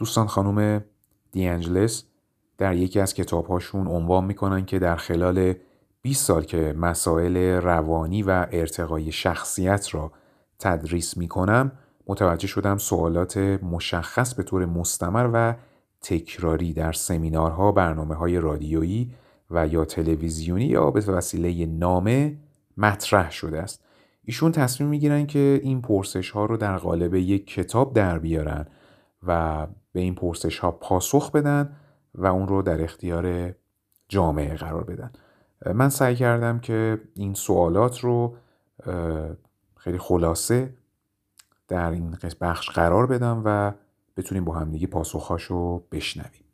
دوستان خانم دیانجلس در یکی از کتابهاشون عنوان می‌کنن که در خلال 20 سال که مسائل روانی و ارتقای شخصیت را تدریس می‌کنم متوجه شدم سوالات مشخص به طور مستمر و تکراری در سمینارها برنامه های رادیویی و یا تلویزیونی یا به وسیله نامه مطرح شده است. ایشون تصمیم می‌گیرن که این پرسش ها رو در قالب یک کتاب در بیارن و به این پرسش ها پاسخ بدن و اون رو در اختیار جامعه قرار بدن. من سعی کردم که این سوالات رو خیلی خلاصه در این بخش قرار بدم و بتونیم با همدیگه پاسخهاشو بشنویم.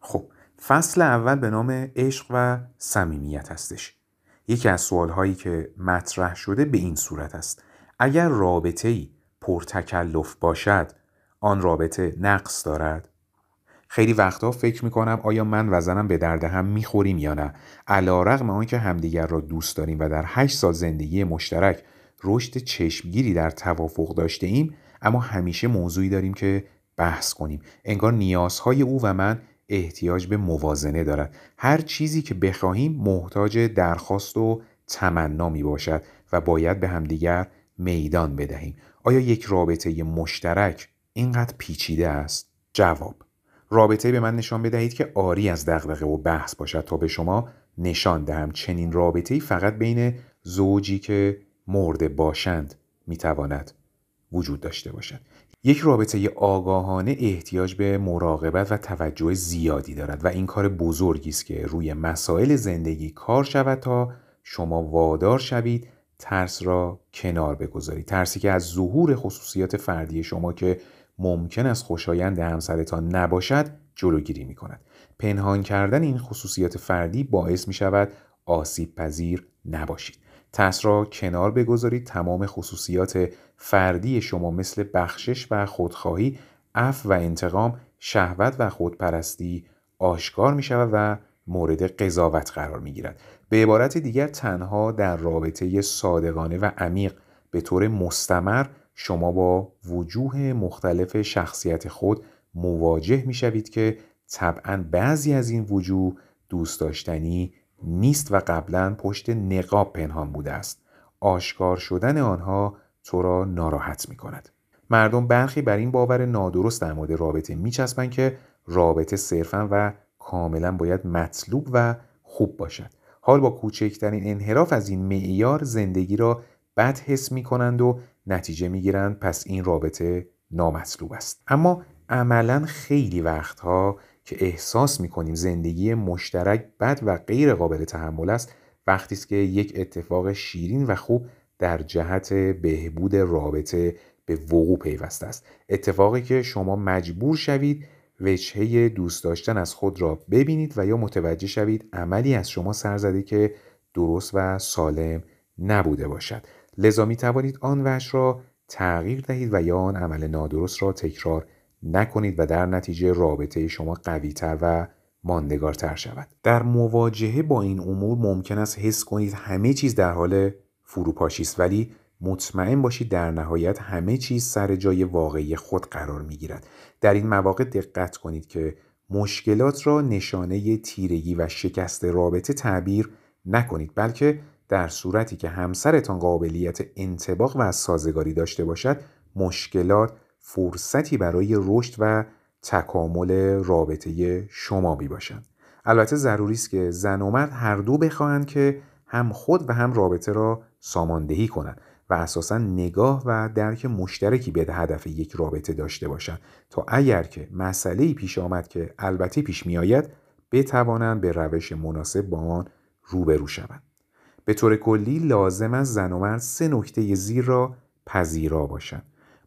خب فصل اول به نام عشق و صمیمیت هستش. یکی از سوالهایی که مطرح شده به این صورت است. اگر رابطه ای پرتکلف باشد آن رابطه نقص دارد. خیلی وقتها فکر می‌کنم آیا من و زنم به درد هم می‌خوریم یا نه. علا رقم آنکه همدیگر را دوست داریم و در هشت سال زندگی مشترک رشد چشمگیری در توافق داشته ایم اما همیشه موضوعی داریم که بحث کنیم. انگار نیازهای او و من احتیاج به موازنه دارد. هر چیزی که بخواهیم محتاج درخواست و تمنا می باشد و باید به همدیگر میدان بدهیم. آیا یک رابطه مشترک اینقدر پیچیده است؟ جواب رابطه به من نشان بدهید که آری از دغدغه و بحث باشد تا به شما نشان دهم. چنین رابطه فقط بین زوجی که مرده باشند می‌تواند وجود داشته باشد. یک رابطه آگاهانه احتیاج به مراقبت و توجه زیادی دارد و این کار بزرگی است که روی مسائل زندگی کار شود تا شما وادار شوید ترس را کنار بگذارید. ترسی که از ظهور خصوصیات فردی شما که ممکن است خوشایند همسرتان نباشد جلوگیری می کند. پنهان کردن این خصوصیات فردی باعث می شود آسیب پذیر نباشید. ترس را کنار بگذارید تمام خصوصیات فردی شما مثل بخشش و خودخواهی، عفو و انتقام، شهوت و خودپرستی آشکار می شود و مورد قضاوت قرار می گیرد. به عبارت دیگر تنها در رابطه صادقانه و عمیق به طور مستمر شما با وجوه مختلف شخصیت خود مواجه می شوید که طبعا بعضی از این وجوه دوست داشتنی نیست و قبلا پشت نقاب پنهان بوده است. آشکار شدن آنها تو را ناراحت می کند مردم برخی بر این باور نادرست در مورد رابطه میچسبند که رابطه صرفا و کاملا باید مطلوب و خوب باشد. حال با کوچکترین انحراف از این معیار زندگی را بد حس می کنند و نتیجه می گیرند پس این رابطه نامطلوب است. اما عملا خیلی وقتها که احساس می کنیم زندگی مشترک بد و غیر قابل تحمل است وقتی است که یک اتفاق شیرین و خوب در جهت بهبود رابطه به وقوع پیوسته است. اتفاقی که شما مجبور شوید وجهه دوست داشتن از خود را ببینید و یا متوجه شوید عملی از شما سر زده که درست و سالم نبوده باشد. لذا می توانید آن وش را تغییر دهید و یا آن عمل نادرست را تکرار نکنید و در نتیجه رابطه شما قویتر و ماندگارتر شود. در مواجهه با این امور ممکن است حس کنید همه چیز در حال فروپاشی است ولی مطمئن باشید در نهایت همه چیز سر جای واقعی خود قرار می گیرد در این مواقع دقت کنید که مشکلات را نشانه تیرگی و شکست رابطه تعبیر نکنید بلکه در صورتی که همسرتان قابلیت انتباق و سازگاری داشته باشد مشکلات فرصتی برای رشد و تکامل رابطه شما می باشند. البته ضروری است که زن و مرد هر دو بخواهند که هم خود و هم رابطه را ساماندهی کنند و اساسا نگاه و درک مشترکی به هدف یک رابطه داشته باشند تا اگر که مسئله پیش آمد که البته پیش می آید بتوانند به روش مناسب با آن روبرو شوند. به طور کلی لازم است زن و مرد سه نکته زیر را پذیرا باشند.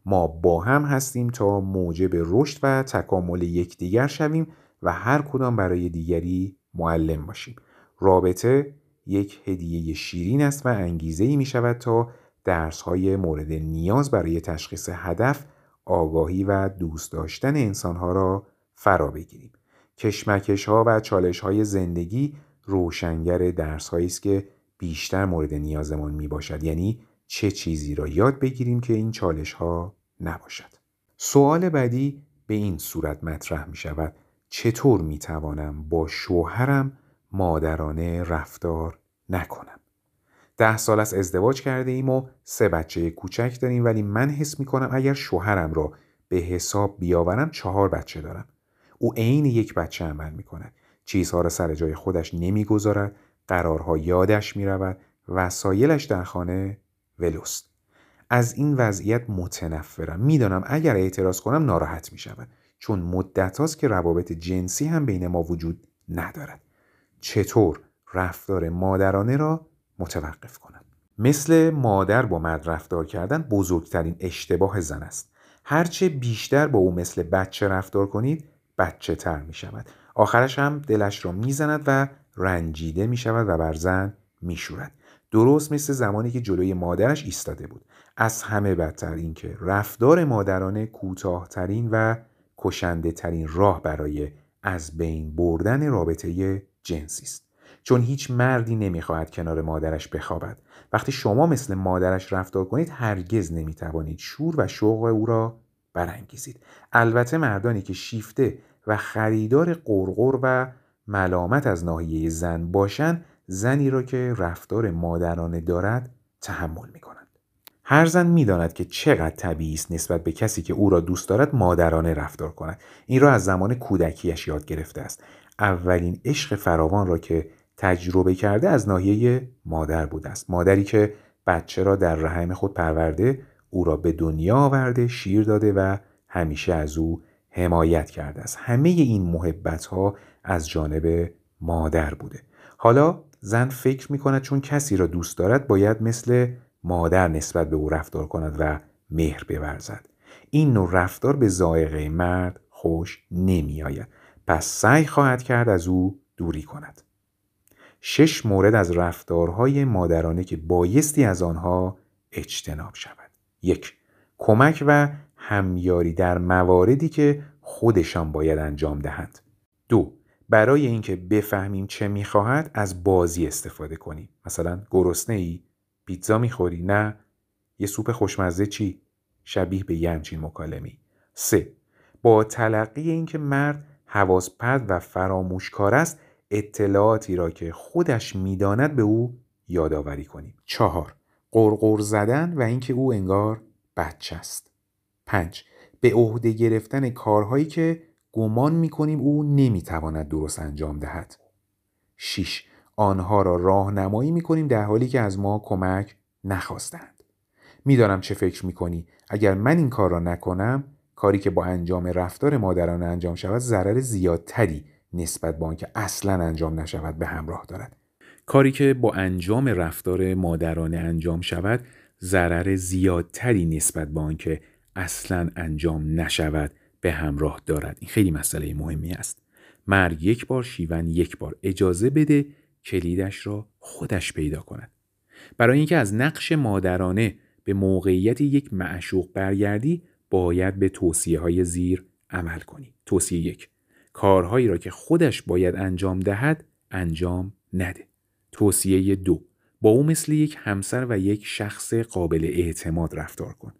ما با هم هستیم تا موجب رشد و تکامل یکدیگر شویم و هر کدام برای دیگری معلم باشیم. رابطه یک هدیه شیرین است و انگیزه ای می شود تا درس های مورد نیاز برای تشخیص هدف، آگاهی و دوست داشتن انسان ها را فرا بگیریم. کشمکش ها و چالش های زندگی روشنگر درس است که بیشتر مورد نیازمان می باشد یعنی چه چیزی را یاد بگیریم که این چالش ها نباشد. سوال بعدی به این صورت مطرح می شود چطور می توانم با شوهرم مادرانه رفتار نکنم؟ ده سال از ازدواج کرده ایم و سه بچه کوچک داریم ولی من حس می کنم اگر شوهرم را به حساب بیاورم چهار بچه دارم. او عین یک بچه عمل می کند چیزها را سر جای خودش نمی‌گذارد. قرارها یادش می رود وسایلش در خانه ولوست. از این وضعیت متنفرم. می‌دانم اگر اعتراض کنم ناراحت می شود چون مدت هاست که روابط جنسی هم بین ما وجود ندارد. چطور رفتار مادرانه را متوقف کنم؟ مثل مادر با مرد رفتار کردن بزرگترین اشتباه زن است. هرچه بیشتر با او مثل بچه رفتار کنید بچه تر می شود آخرش هم دلش را می‌زند و رنجیده می شود و بر زن می شورد. درست مثل زمانی که جلوی مادرش ایستاده بود. از همه بدتر اینکه رفتار مادرانه کوتاهترین و کشنده ترین راه برای از بین بردن رابطه جنسی است. چون هیچ مردی نمی‌خواهد کنار مادرش بخوابد. وقتی شما مثل مادرش رفتار کنید هرگز نمی‌توانید شور و شوق او را برانگیزید. البته مردانی که شیفته و خریدار قرقر و ملامت از ناحیه زن باشند زنی را که رفتار مادرانه دارد تحمل می کنند. هر زن می داند که چقدر طبیعی است نسبت به کسی که او را دوست دارد مادرانه رفتار کند. این را از زمان کودکیش یاد گرفته است. اولین عشق فراوان را که تجربه کرده از ناحیه مادر بوده است. مادری که بچه را در رحم خود پرورده، او را به دنیا آورده، شیر داده و همیشه از او حمایت کرده است. همه این محبت ها از جانب مادر بوده. حالا زن فکر می کند چون کسی را دوست دارد باید مثل مادر نسبت به او رفتار کند و مهر بورزد. این نوع رفتار به زائقه مرد خوش نمی آید. پس سعی خواهد کرد از او دوری کند. شش مورد از رفتارهای مادرانه که بایستی از آنها اجتناب شود. یک کمک و همیاری در مواردی که خودشان باید انجام دهند. دو برای اینکه بفهمیم چه می‌خواهد از بازی استفاده کنیم. مثلا گرسنه ای پیتزا می‌خوری نه. یه سوپ خوشمزه چی؟ شبیه به یه همچین مکالمی. سه با تلقی اینکه مرد حواس پرد و فراموشکار است اطلاعاتی را که خودش می‌داند به او یادآوری کنیم. چهار قرقر زدن و اینکه او انگار بچه است پنج به عهده گرفتن کارهایی که گمان می‌کنیم او نمی‌تواند درست انجام دهد. 6. آنها را راهنمایی می‌کنیم در حالی که از ما کمک نخواستند. می‌دانم چه فکر می‌کنی اگر من این کار را نکنم کاری که با انجام رفتار مادران انجام شود ضرر زیادتری نسبت به آنکه اصلا انجام نشود به همراه دارد کاری که با انجام رفتار مادرانه انجام شود ضرر زیادتری نسبت به آنکه اصلا انجام نشود به همراه دارد. این خیلی مسئله مهمی است. مرگ یک بار شیون یک بار. اجازه بده کلیدش را خودش پیدا کند. برای اینکه از نقش مادرانه به موقعیت یک معشوق برگردی باید به توصیه های زیر عمل کنی. توصیه یک کارهایی را که خودش باید انجام دهد انجام نده. توصیه دو با او مثل یک همسر و یک شخص قابل اعتماد رفتار کن.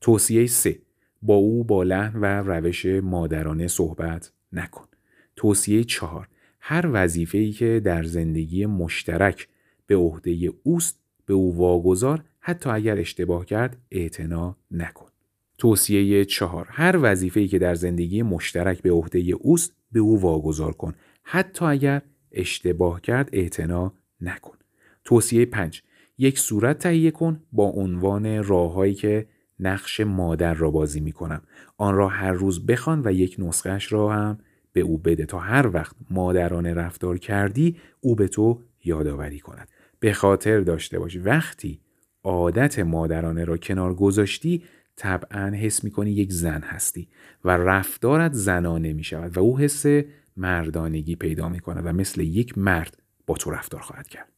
توصیه سه با او با لحن و روش مادرانه صحبت نکن. توصیه چهار هر وظیفه ای که در زندگی مشترک به عهده اوست به او واگذار حتی اگر اشتباه کرد اعتنا نکن. توصیه چهار هر وظیفه ای که در زندگی مشترک به عهده اوست به او واگذار کن حتی اگر اشتباه کرد اعتنا نکن. توصیه پنج یک صورت تهیه کن با عنوان راههایی که نقش مادر را بازی می کنم. آن را هر روز بخوان و یک نسخهش را هم به او بده تا هر وقت مادرانه رفتار کردی او به تو یادآوری کند. به خاطر داشته باش وقتی عادت مادرانه را کنار گذاشتی طبعا حس می کنی یک زن هستی و رفتارت زنانه می شود و او حس مردانگی پیدا می کند و مثل یک مرد با تو رفتار خواهد کرد.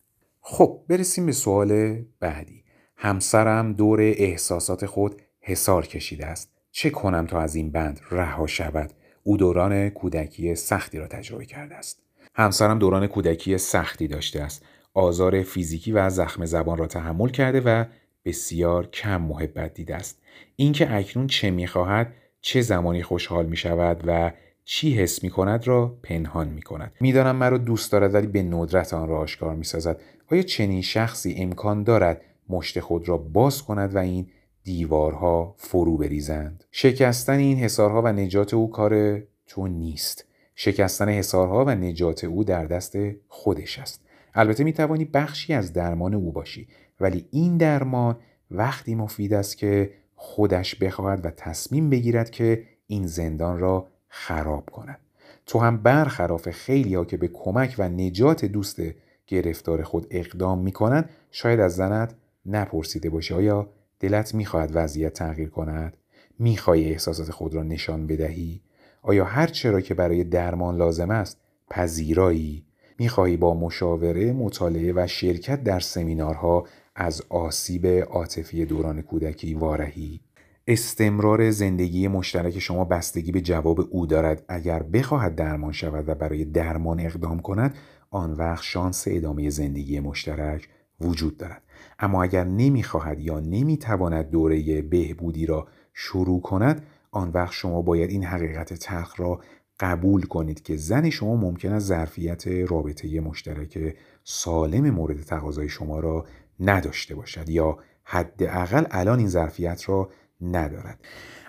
خب برسیم به سوال بعدی. همسرم دور احساسات خود حسار کشیده است. چه کنم تا از این بند رها شود؟ او دوران کودکی سختی را تجربه کرده است. همسرم دوران کودکی سختی داشته است. آزار فیزیکی و زخم زبان را تحمل کرده و بسیار کم محبت دیده است. اینکه اکنون چه می‌خواهد چه زمانی خوشحال می شود و چی حس می کند را پنهان می کند. می‌دانم مرا دوست دارد ولی به ندرت آن را آشکار می سازد. آیا چنین شخصی امکان دارد مشت خود را باز کند و این دیوارها فرو بریزند. شکستن این حسارها و نجات او کار تو نیست. شکستن حسارها و نجات او در دست خودش است. البته می توانی بخشی از درمان او باشی ولی این درمان وقتی مفید است که خودش بخواهد و تصمیم بگیرد که این زندان را خراب کند. تو هم برخلاف خیلی ها که به کمک و نجات دوست گرفتار خود اقدام می کنند شاید از زنت نپرسیده باشی آیا دلت می‌خواهد وضعیت تغییر کند؟ می‌خواهی احساسات خود را نشان بدهی؟ آیا هر چرا که برای درمان لازم است پذیرایی؟ می‌خواهی با مشاوره مطالعه و شرکت در سمینارها از آسیب عاطفی دوران کودکی وارهی؟ استمرار زندگی مشترک شما بستگی به جواب او دارد. اگر بخواهد درمان شود و برای درمان اقدام کند آن وقت شانس ادامه زندگی مشترک وجود دارد. اما اگر نمی‌خواهد یا نمی‌تواند دوره بهبودی را شروع کند آن وقت شما باید این حقیقت تلخ را قبول کنید که زن شما ممکن است ظرفیت رابطه مشترک سالم مورد تقاضای شما را نداشته باشد یا حداقل الان این ظرفیت را ندارد.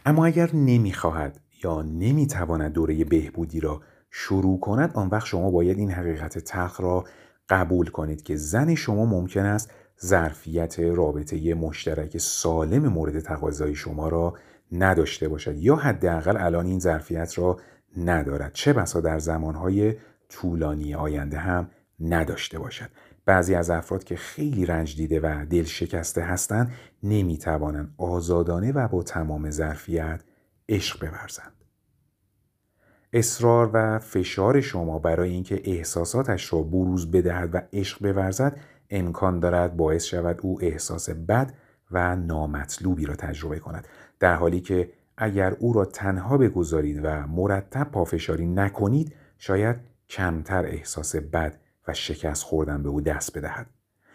اما اگر نمی‌خواهد یا نمی‌تواند دوره بهبودی را شروع کند آن وقت شما باید این حقیقت تلخ را قبول کنید که زن شما ممکن است ظرفیت رابطه مشترک سالم مورد تقاضای شما را نداشته باشد یا حداقل الان این ظرفیت را ندارد. چه بسا در زمانهای طولانی آینده هم نداشته باشد. بعضی از افراد که خیلی رنج دیده و دل شکسته هستند نمی‌توانند آزادانه و با تمام ظرفیت عشق بورزند. اصرار و فشار شما برای اینکه احساساتش را بروز بدهد و عشق بورزد امکان دارد باعث شود او احساس بد و نامطلوبی را تجربه کند. در حالی که اگر او را تنها بگذارید و مرتب پافشاری نکنید شاید کمتر احساس بد و شکست خوردن به او دست بدهد.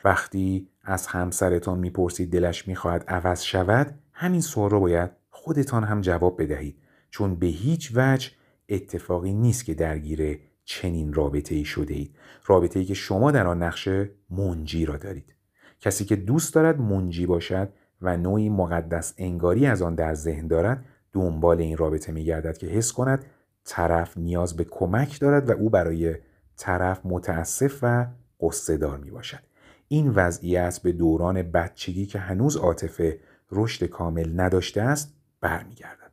وقتی از همسرتان می‌پرسید دلش می‌خواهد عوض شود همین سوال را باید خودتان هم جواب بدهید. چون به هیچ وجه اتفاقی نیست که درگیر چنین رابطه ای شده اید رابطه ای که شما در آن نقش منجی را دارید کسی که دوست دارد منجی باشد و نوعی مقدس انگاری از آن در ذهن دارد دنبال این رابطه می گردد که حس کند طرف نیاز به کمک دارد و او برای طرف متاسف و قصدار می باشد. این وضعیت به دوران بچگی که هنوز عاطفه رشد کامل نداشته است برمیگردد.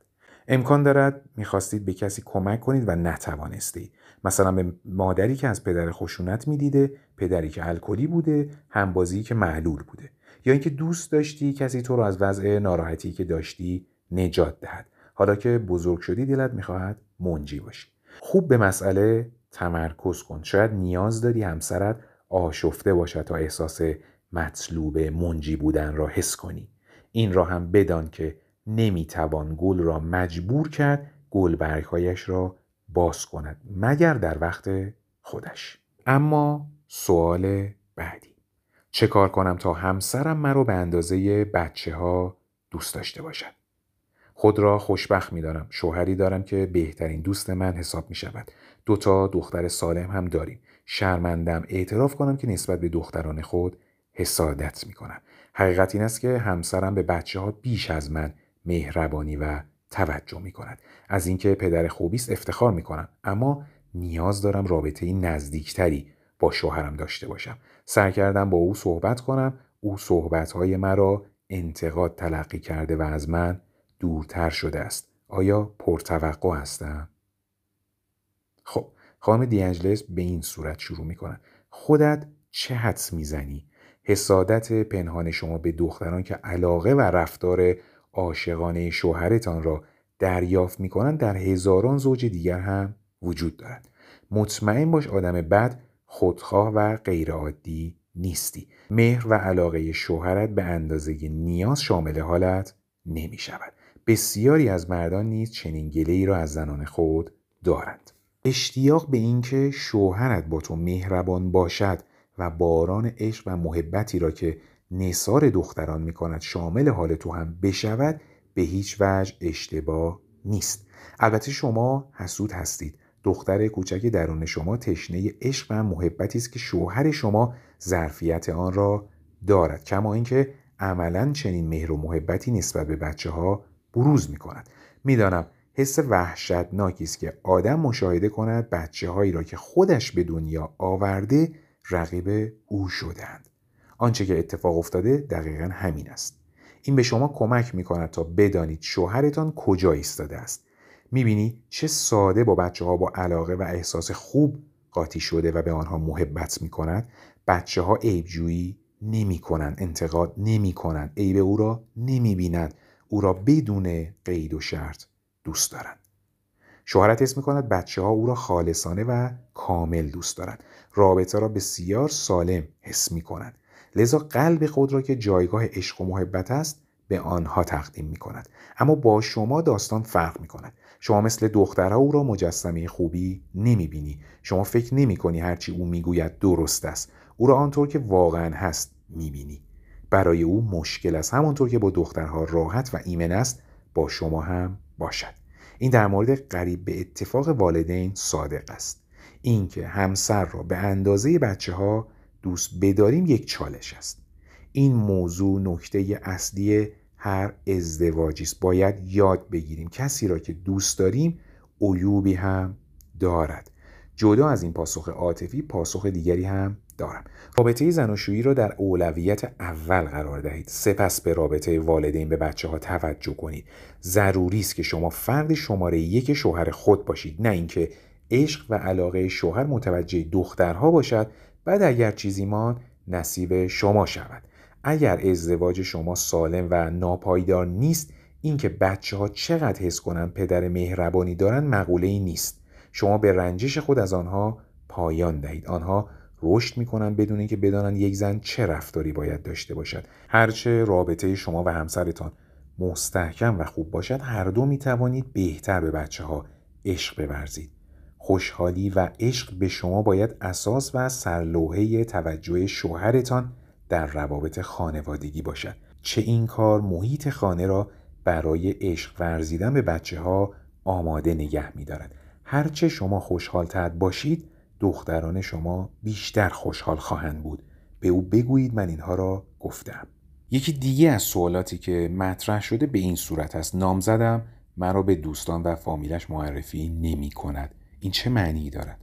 امکان دارد می‌خواستید به کسی کمک کنید و نتوانستید. مثلا به مادری که از پدر خشونت می‌دیده پدری که الکلی بوده همبازی که معلول بوده. یا اینکه دوست داشتی کسی تو رو از وضع ناراحتی که داشتی نجات دهد. حالا که بزرگ شدی دلت می‌خواهد منجی باشی. خوب به مسئله تمرکز کن. شاید نیاز داری همسرت آشفته باشد تا احساس مطلوب منجی بودن را حس کنی. این را هم بدان که نمی‌توان گل را مجبور کرد گلبرگهایش را باز کند مگر در وقت خودش اما سوال بعدی چه کار کنم تا همسرم مرا به اندازه بچه ها دوست داشته باشد خود را خوشبخت می دارم. شوهری دارم که بهترین دوست من حساب می شود. دوتا دختر سالم هم داریم. شرمندم اعتراف کنم که نسبت به دختران خود حسادت می کنم. حقیقت این است که همسرم به بچه ها بیش از من مهربانی و توجه می کند. از اینکه پدر خوبی است افتخار می کنم. اما نیاز دارم رابطه نزدیکتری با شوهرم داشته باشم. سعی کردم با او صحبت کنم. او صحبتهای مرا انتقاد تلقی کرده و از من دورتر شده است. آیا پرتوقع هستم؟ خب خانم دیانجلس به این صورت شروع می کنند. خودت چه حدس می‌زنی؟ حسادت پنهان شما به دختران که علاقه و رفتار عاشقانه شوهرتان را دریافت می کنند در هزاران زوج دیگر هم وجود دارد. مطمئن باش آدم بد خودخواه و غیرعادی نیستی. مهر و علاقه شوهرت به اندازه نیاز شامل حالت نمی شود. بسیاری از مردان نیز چنین گله را از زنان خود دارند. اشتیاق به اینکه شوهرت با تو مهربان باشد و باران عشق و محبتی را که نصار دختران می کند شامل حال تو هم بشود به هیچ وجه اشتباه نیست. البته شما حسود هستید. دختر کوچک درون شما تشنه عشق و محبتی است که شوهر شما ظرفیت آن را دارد کما اینکه عملا چنین مهر و محبتی نسبت به بچه ها بروز می کند می‌دانم حس وحشتناکی است که آدم مشاهده کند بچه هایی را که خودش به دنیا آورده رقیب او شدند آنچه که اتفاق افتاده دقیقا همین است. این به شما کمک می کند تا بدانید شوهرتان کجا ایستاده است. می‌بینی چه ساده با بچه ها با علاقه و احساس خوب قاطی شده و به آنها محبت می کند بچه ها عیبجویی نمی کنند انتقاد نمی کنند عیب او را نمی بینند او را بدون قید و شرط دوست دارند. شوهرت اسم می کند بچه ها او را خالصانه و کامل دوست دارند. رابطه را بسیار سالم حس می کنند لذا قلب خود را که جایگاه عشق و محبت است به آنها تقدیم می کند اما با شما داستان فرق می کند شما مثل دخترها او را مجسمه خوبی نمی بینی شما فکر نمی کنی هرچی او می‌گوید درست است. او را آنطور که واقعا هست می بینی برای او مشکل است. همانطور که با دخترها راحت و ایمن است با شما هم باشد. این در مورد قریب به اتفاق والدین صادق است. اینکه همسر را به اندازه بچه ها دوست بداریم یک چالش است. این موضوع نکته اصلی هر ازدواجی است. باید یاد بگیریم کسی را که دوست داریم عیوبی هم دارد. جدا از این پاسخ عاطفی پاسخ دیگری هم دارم. رابطه زناشویی را در اولویت اول قرار دهید. سپس به رابطه والدین به بچه ها توجه کنید. ضروری است که شما فرد شماره یک شوهر خود باشید. نه اینکه عشق و علاقه شوهر متوجه دخترها باشد بعد اگر چیزی مان نصیب شما شود. اگر ازدواج شما سالم و ناپایدار نیست اینکه بچه ها چقدر حس کنن پدر مهربانی دارن مقوله ای نیست. شما به رنجش خود از آنها پایان دهید. آنها رشد می‌کنن بدون اینکه بدانند یک زن چه رفتاری باید داشته باشد. هرچه رابطه شما و همسرتان مستحکم و خوب باشد هر دو می توانید بهتر به بچه ها عشق بورزید. خوشحالی و عشق به شما باید اساس و سرلوحه توجه شوهرتان در روابط خانوادگی باشد. چه این کار محیط خانه را برای عشق ورزیدن به بچه ها آماده نگه می دارد. هرچه شما خوشحالتر باشید دختران شما بیشتر خوشحال خواهند بود. به او بگویید من اینها را گفتم. یکی دیگه از سوالاتی که مطرح شده به این صورت است. نامزدم مرا به دوستان و فامیلش معرفی نمی کند این چه معنی دارد؟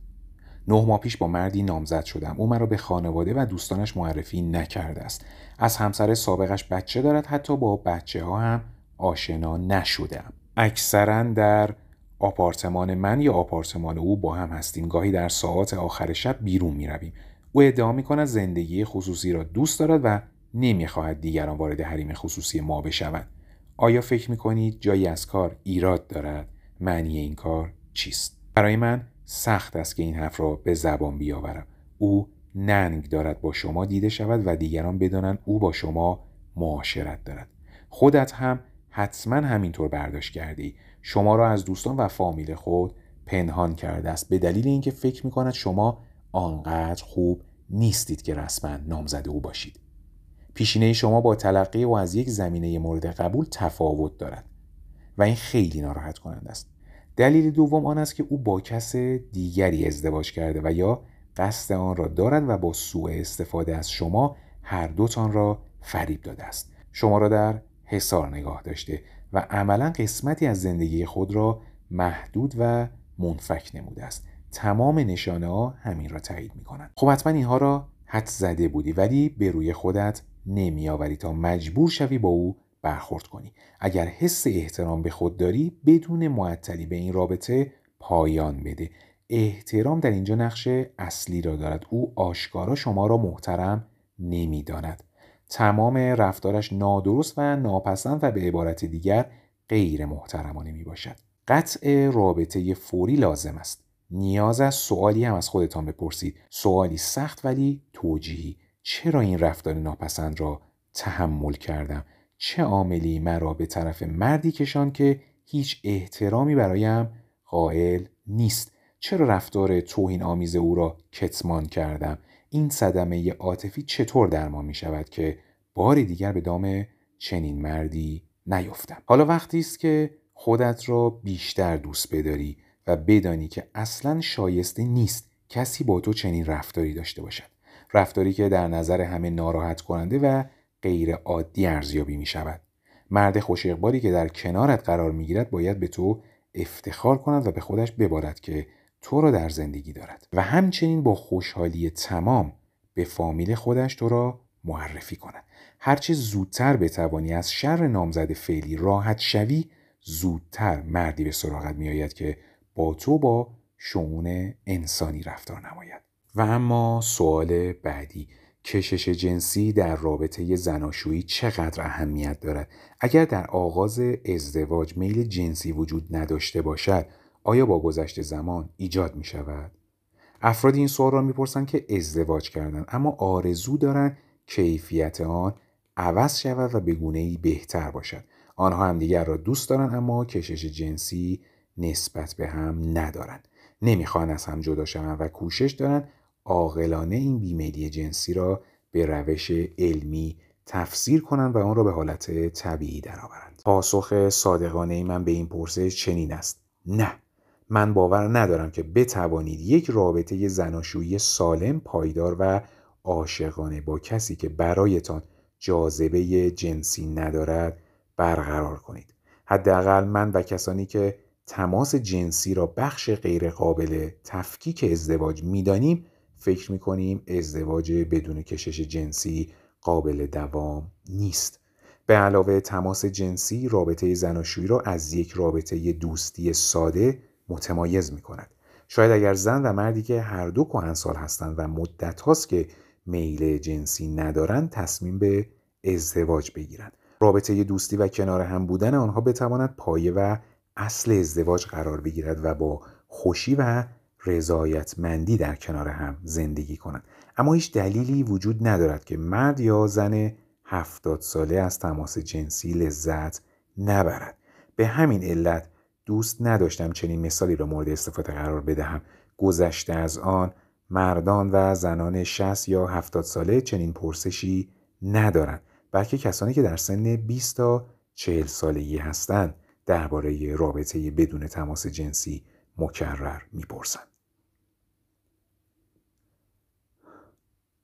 نه ماه پیش با مردی نامزد شدم. او مرا به خانواده و دوستانش معرفی نکرده است. از همسر سابقش بچه دارد. حتی با بچه ها هم آشنا نشدم. اکثرا در آپارتمان من یا آپارتمان او با هم هستیم. گاهی در ساعات آخر شب بیرون می رویم. او ادعا می کند زندگی خصوصی را دوست دارد و نمی‌خواهد دیگران وارد حریم خصوصی ما بشوند. آیا فکر می کنید جایی از کار ایراد دارد؟ معنی این کار چیست؟ برای من سخت است که این حرف را به زبان بیاورم. او ننگ دارد با شما دیده شود و دیگران بدانند او با شما معاشرت دارد. خودت هم حتما همینطور برداشت کرده ای شما را از دوستان و فامیل خود پنهان کرده است. به دلیل اینکه فکر می کند شما آنقدر خوب نیستید که رسما نامزد او باشید. پیشینه شما با تلقی و از یک زمینه مورد قبول تفاوت دارد و این خیلی ناراحت کننده است. دلیل دوم آن است که او با کس دیگری ازدواج کرده و یا قصد آن را دارد و با سوء استفاده از شما هر دوتان را فریب داده است. شما را در حصار نگاه داشته و عملا قسمتی از زندگی خود را محدود و منفک نموده است. تمام نشانه ها همین را تایید می کنند خب حتما اینها را حد زده بودی ولی به روی خودت نمیآوری تا مجبور شوی با او برخورد کنی اگر حس احترام به خود داری بدون معطلی به این رابطه پایان بده احترام در اینجا نقش اصلی را دارد او آشکارا شما را محترم نمی‌داند تمام رفتارش نادرست و ناپسند و به عبارت دیگر غیر محترمانه می باشد. قطع رابطه فوری لازم است. نیاز از سوالی هم از خودتان بپرسید. سوالی سخت ولی توجیهی. چرا این رفتار ناپسند را تحمل کردم؟ چه عاملی مرا به طرف مردی کشان که هیچ احترامی برایم قائل نیست؟ چرا رفتار توهین آمیز او را کتمان کردم؟ این صدمه عاطفی چطور درمان می شود که بار دیگر به دام چنین مردی نیفتم حالا وقتی است که خودت را بیشتر دوست بداری و بدانی که اصلا شایسته نیست کسی با تو چنین رفتاری داشته باشد رفتاری که در نظر همه ناراحت کننده و غیر عادی ارزیابی می شود مرد خوش که در کنارت قرار می گیرد باید به تو افتخار کند و به خودش ببارد که تو را در زندگی دارد. و همچنین با خوشحالی تمام به فامیل خودش تو را معرفی کند. هرچه زودتر بتوانی از شر نامزد فعلی راحت شوی زودتر مردی به سراغت میآید که با تو با شعون انسانی رفتار نماید. و اما سوال بعدی. کشش جنسی در رابطه زناشویی چقدر اهمیت دارد؟ اگر در آغاز ازدواج میل جنسی وجود نداشته باشد آیا با گذشت زمان ایجاد می شود؟ افراد این سوال را می‌پرسند که ازدواج کردن اما آرزو دارند کیفیت آن عوض شود و به گونه ای بهتر باشد. آنها همدیگر را دوست دارند اما کشش جنسی نسبت به هم ندارند. نمی‌خواهند از هم جدا شوند و کوشش دارند عاقلانه این بیمیلی جنسی را به روش علمی تفسیر کنند و آن را به حالت طبیعی درآورند. پاسخ صادقانه ای من به این پرسش چنین است. نه من باور ندارم که بتوانید یک رابطه زناشویی سالم پایدار و عاشقانه با کسی که برایتان جاذبه جنسی ندارد برقرار کنید. حداقل من و کسانی که تماس جنسی را بخش غیرقابل تفکیک ازدواج می‌دانیم فکر می‌کنیم ازدواج بدون کشش جنسی قابل دوام نیست به علاوه تماس جنسی رابطه زناشویی را از یک رابطه دوستی ساده متمایز می کند. شاید اگر زن و مردی که هر دو کهنسال هستند و مدت هاست که میل جنسی ندارند تصمیم به ازدواج بگیرند رابطه دوستی و کنار هم بودن آنها بتواند پایه و اصل ازدواج قرار بگیرد و با خوشی و رضایتمندی در کنار هم زندگی کنند. اما هیچ دلیلی وجود ندارد که مرد یا زن هفتاد ساله از تماس جنسی لذت نبرد. به همین علت دوست نداشتم چنین مثالی را مورد استفاده قرار بدهم. گذشته از آن مردان و زنان 60 یا 70 ساله چنین پرسشی ندارند بلکه کسانی که در سن 20 تا 40 سالگی هستند درباره رابطه بدون تماس جنسی مکرر می‌پرسند.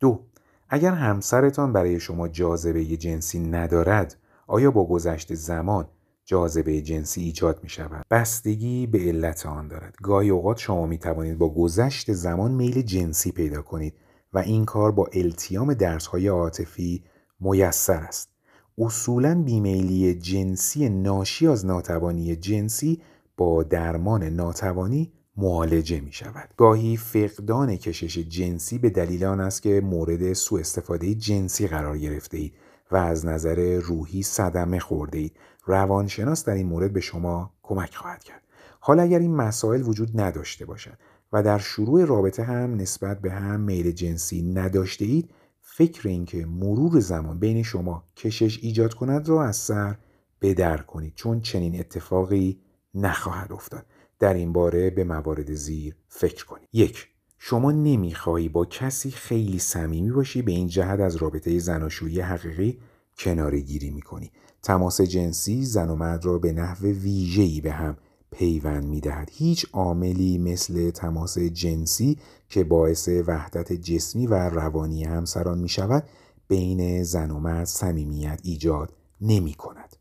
دو اگر همسرتان برای شما جاذبه جنسی ندارد آیا با گذشت زمان جاذبه جنسی ایجاد می شود بستگی به علت آن دارد. گاهی اوقات شما می توانید با گذشت زمان میل جنسی پیدا کنید و این کار با التیام درس های عاطفی میسر است. اصولا بیمیلی جنسی ناشی از ناتوانی جنسی با درمان ناتوانی معالجه می شود. گاهی فقدان کشش جنسی به دلیل آن است که مورد سوء استفاده جنسی قرار گرفته اید و از نظر روحی صدمه خورده اید. روانشناس در این مورد به شما کمک خواهد کرد. حالا اگر این مسائل وجود نداشته باشد و در شروع رابطه هم نسبت به هم میل جنسی نداشته اید فکر اینکه مرور زمان بین شما کشش ایجاد کند را از سر بدر کنید چون چنین اتفاقی نخواهد افتاد در این باره به موارد زیر فکر کنید. یک شما نمی‌خواهی با کسی خیلی صمیمی باشی به این جهت از رابطه زناشویی حقیقی کناره گیری می‌کنی. تماس جنسی زن و مرد را به نحو ویژه‌ای به هم پیوند می‌دهد. هیچ عاملی مثل تماس جنسی که باعث وحدت جسمی و روانی همسران می شود بین زن و مرد صمیمیت ایجاد نمی کند.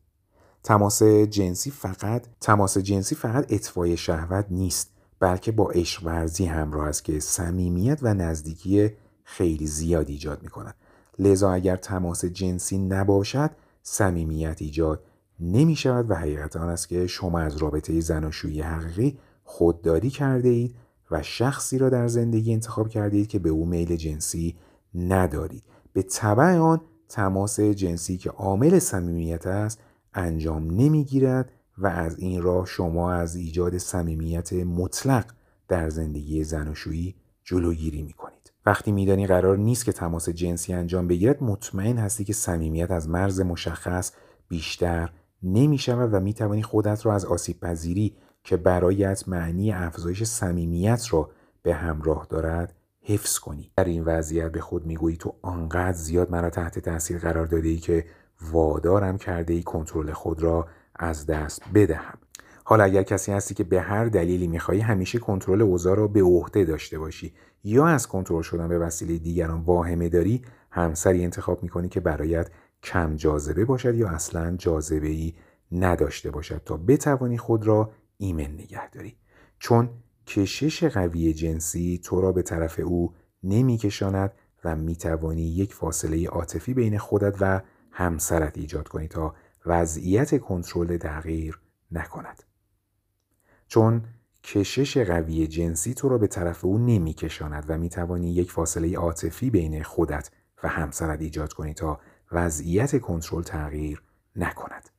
تماس جنسی فقط تماس جنسی فقط اطفای شهوت نیست بلکه با عشق ورزی همراه است که صمیمیت و نزدیکی خیلی زیاد ایجاد می کند. لذا اگر تماس جنسی نباشد صمیمیت ایجاد نمی شود و حقیقت آن است که شما از رابطه زناشویی حقیقی خودداری کرده اید و شخصی را در زندگی انتخاب کرده اید که به او میل جنسی ندارید به طبع آن تماس جنسی که عامل صمیمیت است انجام نمی‌گیرد و از این راه شما از ایجاد صمیمیت مطلق در زندگی زناشویی جلوگیری می کنید. وقتی میدانی قرار نیست که تماس جنسی انجام بگیرد مطمئن هستی که صمیمیت از مرز مشخص بیشتر نمی شود و می توانی خودت را از آسیب پذیری که برایت معنی افزایش صمیمیت را به همراه دارد حفظ کنی در این وضعیت به خود می‌گویی تو آنقدر زیاد مرا تحت تاثیر قرار داده ای که وادارم کرده ای کنترل خود را از دست بدهم. حالا اگر کسی هستی که به هر دلیلی میخوایی همیشه کنترل اوضاع را به عهده داشته باشی یا از کنترل شدن به وسیله دیگران واهمه داری همسری انتخاب می‌کنی که برایت کم جاذبه باشد یا اصلا جاذبه ای نداشته باشد تا بتوانی خود را ایمن نگه داری. چون کشش قوی جنسی تو را به طرف او نمیکشاند و می‌توانی یک فاصله عاطفی بین خودت و همسرت ایجاد کنی تا وضعیت کنترل تغییر نکند. چون کشش قوی جنسی تو را به طرف او نمیکشاند و می‌توانی یک فاصله عاطفی بین خودت و همسرت ایجاد کنی تا وضعیت کنترل تغییر نکند.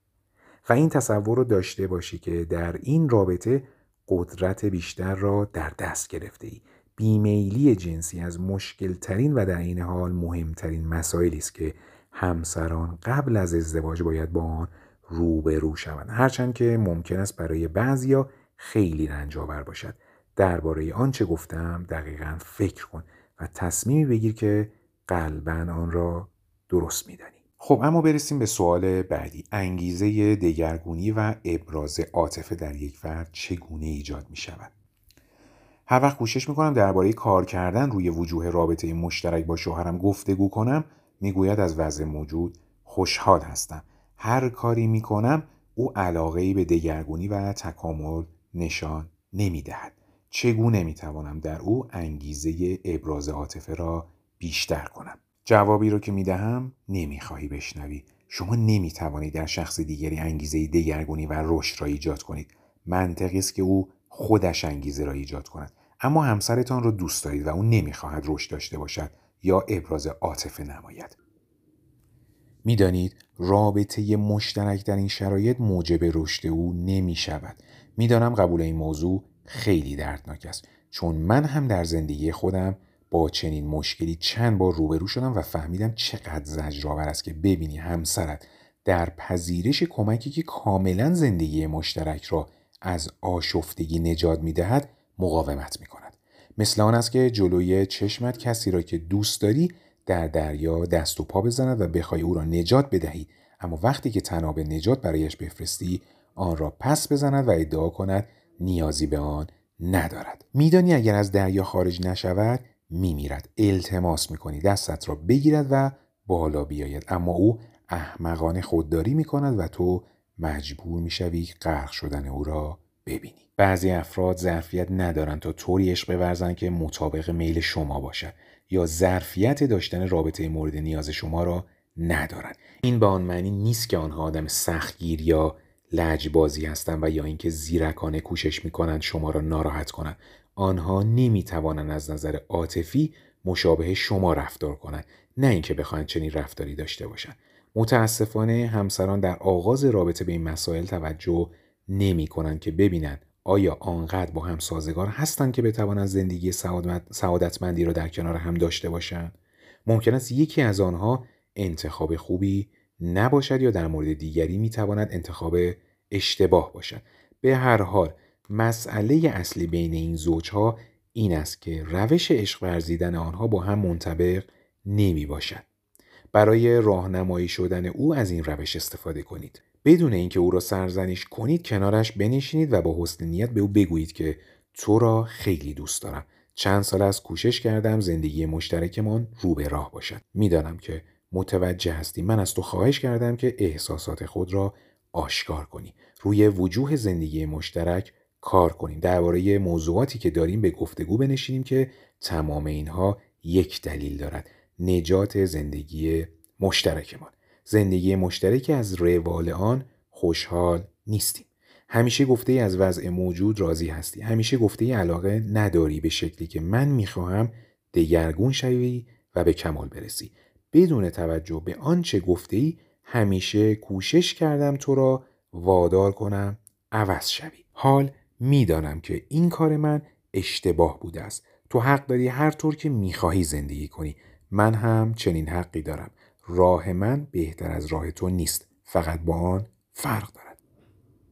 و این تصور رو داشته باشی که در این رابطه قدرت بیشتر را در دست گرفته ای. بیمیلی جنسی از مشکل ترین و در این حال مهمترین مسائلی است که همسران قبل از ازدواج باید با آن روبرو شوند. هرچند که ممکن است برای بعضیا خیلی رنج آور باشد. درباره آنچه گفتم دقیقا فکر کن و تصمیمی بگیر که قلبا آن را درست میدانی. خب اما برسیم به سوال بعدی. انگیزه دگرگونی و ابراز عاطفه در یک فرد چگونه ایجاد می شود هر وقت کوشش می‌کنم درباره کار کردن روی وجوه رابطه مشترک با شوهرم گفتگو کنم می‌گوید از وضع موجود خوشحال هستم. هر کاری می‌کنم او علاقه ای به دگرگونی و تکامل نشان نمی‌دهد. چگونه می‌توانم در او انگیزه ابراز عاطفه را بیشتر کنم؟ جوابی رو که می‌دهم نمی‌خواهی بشنوی. شما نمی‌توانید در شخص دیگری انگیزه دگرگونی و رشد را ایجاد کنید. منطقی است که او خودش انگیزه را ایجاد کند. اما همسرتان را دوست دارید و او نمی‌خواهد رشد داشته باشد. یا ابراز عاطفه نماید می‌دانید رابطه مشترک در این شرایط موجب رشد او نمی شود می‌دانم قبول این موضوع خیلی دردناک است چون من هم در زندگی خودم با چنین مشکلی چند بار روبرو شدم و فهمیدم چقدر زجرآور است که ببینی همسرت در پذیرش کمکی که کاملا زندگی مشترک را از آشفتگی نجات می‌دهد مقاومت می کند. مثل آن است که جلوی چشمت کسی را که دوست داری در دریا دست و پا بزند و بخوای او را نجات بدهی. اما وقتی که تناب نجات برایش بفرستی آن را پس بزند و ادعا کند نیازی به آن ندارد. میدانی اگر از دریا خارج نشود میمیرد. التماس می‌کنی. دستت را بگیرد و بالا بیاید. اما او احمقانه خودداری می‌کند و تو مجبور می‌شوی غرق شدن او را ببینی. بعضی افراد ظرفیت ندارند تا طوری عشق بورزند که مطابق میل شما باشد یا ظرفیت داشتن رابطه مورد نیاز شما را ندارند این به آن معنی نیست که آنها آدم سختگیر یا لجبازی هستند و یا اینکه زیرکانه کوشش می‌کنند شما را ناراحت کنند آنها نمی‌توانند از نظر عاطفی مشابه شما رفتار کنند نه اینکه بخواهند چنین رفتاری داشته باشند. متاسفانه همسران در آغاز رابطه به این مسائل توجه نمی کنند که ببینند آیا آنقدر با هم سازگار هستند که بتوانند زندگی سعادتمندی را در کنار هم داشته باشند ممکن است یکی از آنها انتخاب خوبی نباشد یا در مورد دیگری می‌تواند انتخاب اشتباه باشد به هر حال مسئله اصلی بین این زوجها این است که روش عشق ورزیدن آنها با هم منطبق نمی باشد. برای راهنمایی شدن او از این روش استفاده کنید. بدون اینکه او را سرزنش کنید کنارش بنشینید و با حسن نیت به او بگویید که تو را خیلی دوست دارم. چند سال از کوشش کردم زندگی مشترکمان رو به راه باشد. می‌دانم که متوجه هستی من از تو خواهش کردم که احساسات خود را آشکار کنی. روی وجوه زندگی مشترک کار کنیم درباره موضوعاتی که داریم به گفتگو بنشینیم که تمام اینها یک دلیل دارد نجات زندگی مشترکمان زندگی مشترک از روال آن خوشحال نیستیم. همیشه گفته ای از وضع موجود راضی هستی. همیشه گفته ای علاقه نداری به شکلی که من می‌خواهم دگرگون شوی و به کمال برسی. بدون توجه به آنچه گفته ای همیشه کوشش کردم تو را وادار کنم عوض شوی. حال می‌دانم که این کار من اشتباه بوده است. تو حق داری هر طور که می‌خواهی زندگی کنی. من هم چنین حقی دارم. راه من بهتر از راه تو نیست. فقط با آن فرق دارد.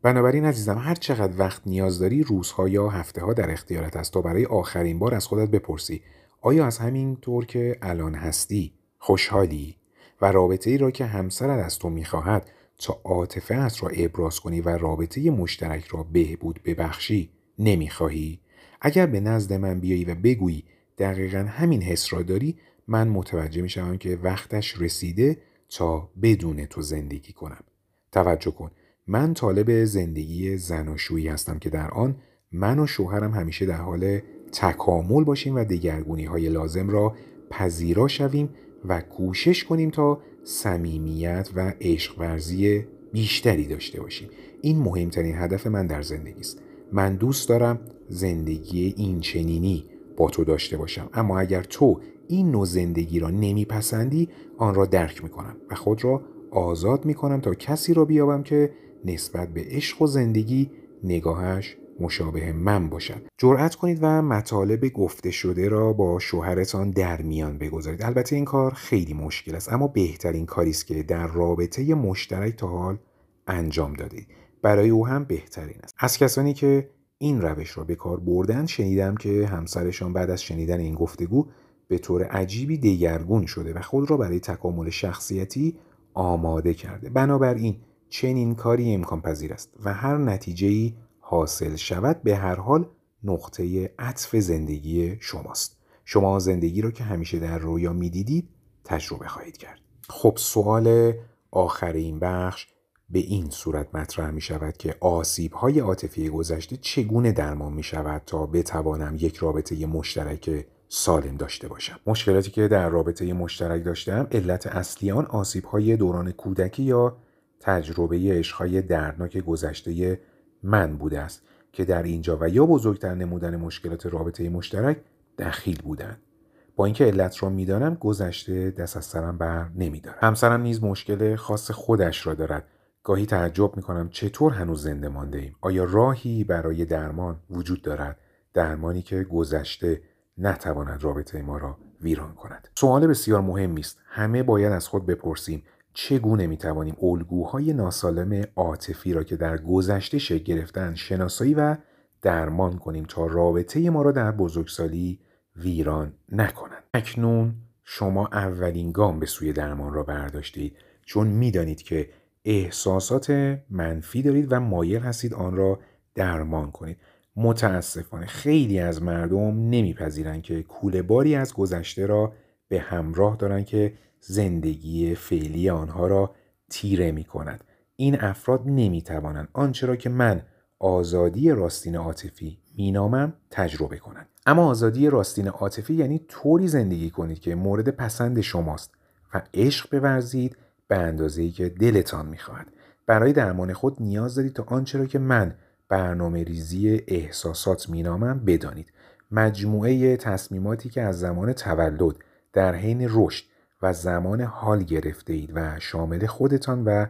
بنابراین عزیزم هر چقدر وقت نیاز داری روزها یا هفته ها در اختیارت است تا برای آخرین بار از خودت بپرسی. آیا از همین طور که الان هستی خوشحالی و رابطه ای را که همسرت از تو می‌خواهد تا عاطفت را ابراز کنی و رابطه مشترک را بهبود ببخشی نمی‌خواهی؟ اگر به نزد من بیایی و بگویی دقیقا همین حس را داری من متوجه می شوم که وقتش رسیده تا بدون تو زندگی کنم. توجه کن. من طالب زندگی زناشویی هستم که در آن من و شوهرم همیشه در حال تکامل باشیم و دگرگونی های لازم را پذیرا شویم و کوشش کنیم تا صمیمیت و عشق ورزی بیشتری داشته باشیم. این مهمترین هدف من در زندگی است. من دوست دارم زندگی این چنینی با تو داشته باشم. اما اگر تو این نوع زندگی را نمیپسندی آن را درک می‌کنم و خود را آزاد می‌کنم تا کسی را بیابم که نسبت به عشق و زندگی نگاهش مشابه من باشد. جرأت کنید و مطالب گفته شده را با شوهرتان در میان بگذارید. البته این کار خیلی مشکل است اما بهترین کاری است که در رابطه مشترک تا حال انجام دادید. برای او هم بهترین است. از کسانی که این روش را به کار بردن شنیدم که همسرشان بعد از شنیدن این گفتگو به طور عجیبی دگرگون شده و خود را برای تکامل شخصیتی آماده کرده. بنابراین چنین کاری امکان پذیر است و هر نتیجه حاصل شود به هر حال نقطه عطف زندگی شماست. شما زندگی را که همیشه در رویا می‌دیدید تجربه خواهید کرد. خب سوال آخر این بخش به این صورت مطرح می شود که آسیب های عاطفی گذشته چگونه درمان می شود تا بتوانم یک رابطه مشترک سالم داشته باشم. مشکلاتی که در رابطه مشترک داشتم علت اصلی آن آسیب های دوران کودکی یا تجربه عشقهای دردناک گذشته من بوده است که در اینجا و یا بزرگتر نمودن مشکلات رابطه مشترک دخیل بودند با اینکه علت را می‌دانم گذشته دست از سرم بر نمیدارم همسرم نیز مشکل خاص خودش را دارد. گاهی تعجب می‌کنم چطور هنوز زنده مانده ایم. آیا راهی برای درمان وجود دارد؟ درمانی که گذشته نتواند رابطه ما را ویران کند. سوال بسیار مهمی است. همه باید از خود بپرسیم چگونه می توانیم الگوهای ناسالم عاطفی را که در گذشته شکل گرفتن شناسایی و درمان کنیم تا رابطه ما را در بزرگسالی ویران نکنند؟ اکنون شما اولین گام به سوی درمان را برداشتید چون می‌دانید که احساسات منفی دارید و مایل هستید آن را درمان کنید. متاسفانه خیلی از مردم نمیپذیرند که کوله باری از گذشته را به همراه دارند که زندگی فعلی آنها را تیره می کند. این افراد نمی توانند آنچه را که من آزادی راستین عاطفی مینامم تجربه کنند. اما آزادی راستین عاطفی یعنی طوری زندگی کنید که مورد پسند شماست و عشق بورزید به اندازه‌ای که دلتان می‌خواهد. برای درمان خود نیاز دارید تا آنچه را که من برنامه ریزی احساسات مینامم بدانید. مجموعه تصمیماتی که از زمان تولد در حین رشد و زمان حال گرفته اید و شامل خودتان و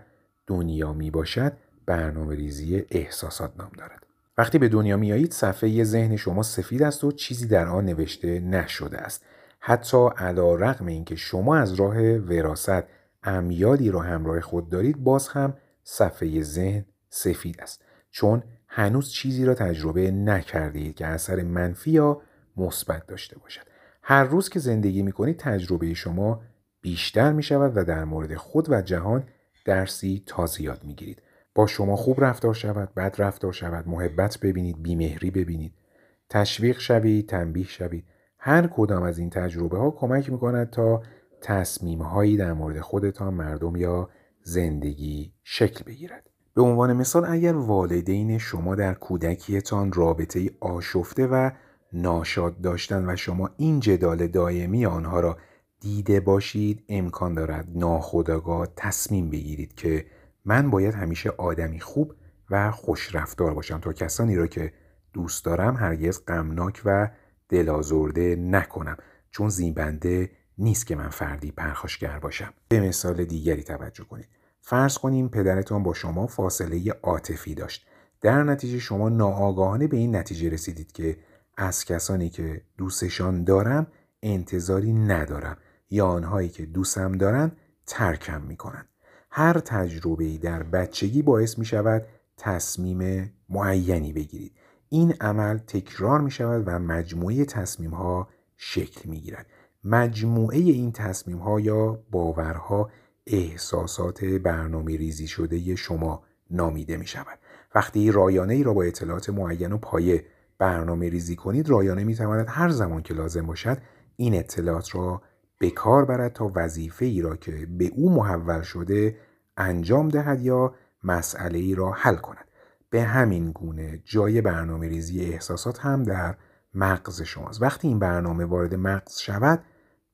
دنیا می باشد برنامه ریزی احساسات نام دارد. وقتی به دنیا میایید صفحه ذهن شما سفید است و چیزی در آن نوشته نشده است. حتی علا رقم اینکه شما از راه وراست امیالی را همراه خود دارید باز هم صفحه ذهن سفید است چون هنوز چیزی را تجربه نکردید که اثر منفی یا مثبت داشته باشد هر روز که زندگی می کنید تجربه شما بیشتر می شود و در مورد خود و جهان درسی تازه یاد می گیرید. با شما خوب رفتار شود، بد رفتار شود، محبت ببینید، بیمهری ببینید، تشویق شوید، تنبیه شوید. هر کدام از این تجربه ها کمک می کند تا تصمیم هایی در مورد خودتان، مردم یا زندگی شکل بگیرد. به عنوان مثال اگر والدین شما در کودکیتان رابطه آشفته و ناشاد داشتن و شما این جدال دائمی آنها را دیده باشید امکان دارد ناخداگاه تصمیم بگیرید که من باید همیشه آدمی خوب و خوش رفتار باشم تا کسانی را که دوست دارم هرگز غمناک و دلازرده نکنم. چون زیبنده نیست که من فردی پرخاشگر باشم. به مثال دیگری توجه کنید. فرض کنیم پدرتان با شما فاصله عاطفی داشت. در نتیجه شما ناآگاهانه به این نتیجه رسیدید که از کسانی که دوستشان دارم انتظاری ندارم یا آنهایی که دوستم دارن ترکم می‌کنن. هر تجربه در بچگی باعث می شود تصمیم معینی بگیرید. این عمل تکرار می شود و مجموعه تصمیم ها شکل می گیرد مجموعه این تصمیم ها یا باورها احساسات برنامه ریزی شده شما نامیده می شود. وقتی رایانه ای را با اطلاعات معین و پایه برنامه ریزی کنید رایانه می تواند هر زمان که لازم باشد این اطلاعات را به کار برد تا وظیفه ای را که به او محول شده انجام دهد یا مسئله ای را حل کند به همین گونه جای برنامه ریزی احساسات هم در مغز شماست وقتی این برنامه وارد مغز شود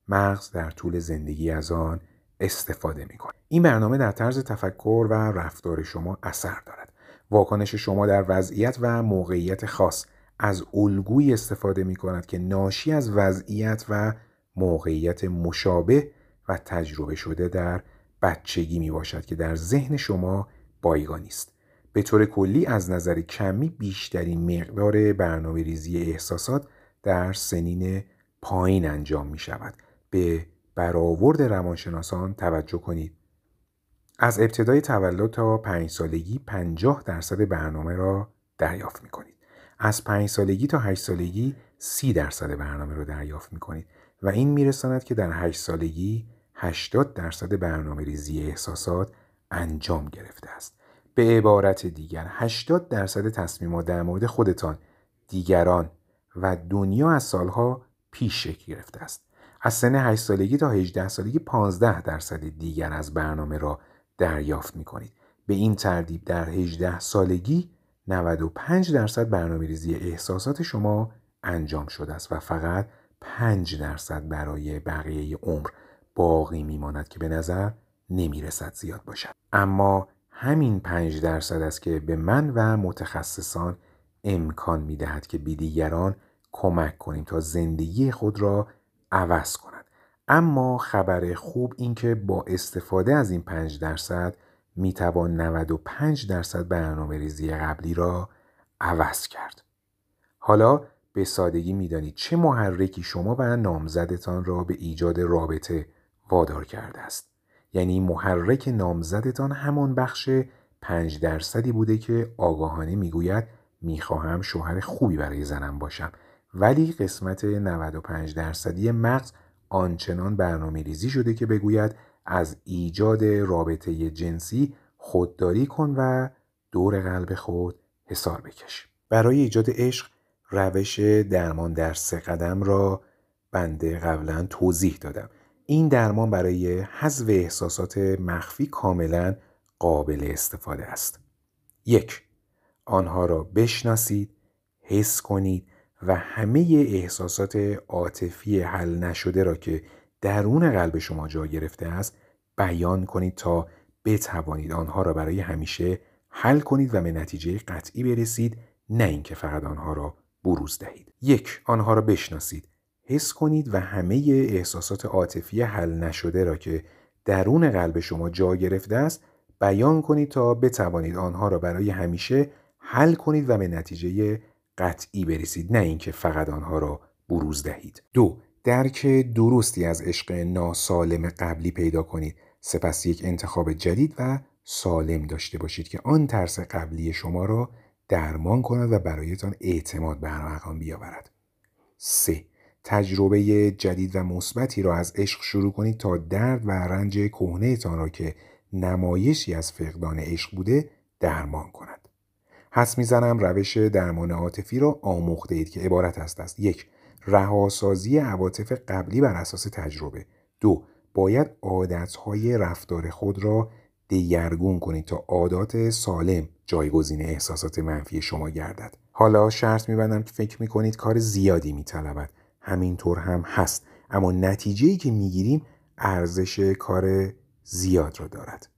مغز در طول زندگی از آن استفاده می کند. این برنامه در طرز تفکر و رفتار شما اثر دارد واکنش شما در وضعیت و موقعیت خاص از الگویی استفاده می کند که ناشی از وضعیت و موقعیت مشابه و تجربه شده در بچگی می باشد که در ذهن شما بایگانی است. به طور کلی از نظر کمی بیشترین مقدار برنامه ریزی احساسات در سنین پایین انجام می شود. به برآورد روانشناسان توجه کنید. از ابتدای تولد تا پنج سالگی 50 درصد برنامه را دریافت می کنید. از پنج سالگی تا هشت سالگی سی درصد برنامه را دریافت می کنید و این میرساند که در هشت سالگی 80 درصد برنامه ریزی احساسات انجام گرفته است. به عبارت دیگر 80 درصد تصمیمات در مورد خودتان، دیگران و دنیا از سالها پیش شکل گرفته است. از سن 8 سالگی تا 18 سالگی 15 درصد دیگر از برنامه را دریافت می کنید. به این ترتیب در 18 سالگی 95 درصد برنامه ریزی احساسات شما انجام شده است و فقط 5 درصد برای بقیه عمر باقی میماند که به نظر نمی‌رسد زیاد باشد اما همین 5 درصد است که به من و متخصصان امکان می دهد که به دیگران کمک کنیم تا زندگی خود را عوض کنند اما خبر خوب این که با استفاده از این 5 درصد می توان 95 درصد برنامه ریزی قبلی را عوض کرد. حالا به سادگی می‌دانید چه محرکی شما و نامزدتان را به ایجاد رابطه وادار کرده است. یعنی محرک نامزدتان همان بخش 5 درصدی بوده که آگاهانه می‌گوید می‌خواهم شوهر خوبی برای زنم باشم ولی قسمت 95 درصدی مغز آنچنان برنامه ریزی شده که بگوید از ایجاد رابطه جنسی خودداری کن و دور قلب خود حسار بکش. برای ایجاد عشق روش درمان در سه قدم را بنده قبلا توضیح دادم. این درمان برای حذف احساسات مخفی کاملا قابل استفاده است. یک آنها را بشناسید حس کنید و همه احساسات عاطفی حل نشده را که درون قلب شما جا گرفته است بیان کنید تا بتوانید آنها را برای همیشه حل کنید و به نتیجه قطعی برسید نه اینکه فقط آنها را بروز دهید. یک آنها را بشناسید. حس کنید و همه احساسات عاطفی حل نشده را که درون قلب شما جا گرفته است بیان کنید تا بتوانید آنها را برای همیشه حل کنید و به نتیجه قطعی برسید نه اینکه فقط آنها را بروز دهید. دو درک درستی از عشق ناسالم قبلی پیدا کنید. سپس یک انتخاب جدید و سالم داشته باشید که آن ترس قبلی شما را درمان کند و برایتان اعتماد به رقم بیاورد. 3. تجربه جدید و مثبتی را از عشق شروع کنید تا درد و رنج کهنهتان را که نمایشی از فقدان عشق بوده درمان کند. حس می‌زنم روش درمان عاطفی را آموخته اید که عبارت است است یک رهاسازی عواطف قبلی بر اساس تجربه. دو باید عادتهای رفتار خود را دگرگون کنید تا عادات سالم جایگزین احساسات منفی شما گردد. حالا شرط میبندم که فکر می‌کنید کار زیادی میطلبد. همینطور هم هست اما نتیجه که می‌گیریم ارزش کار زیاد را دارد.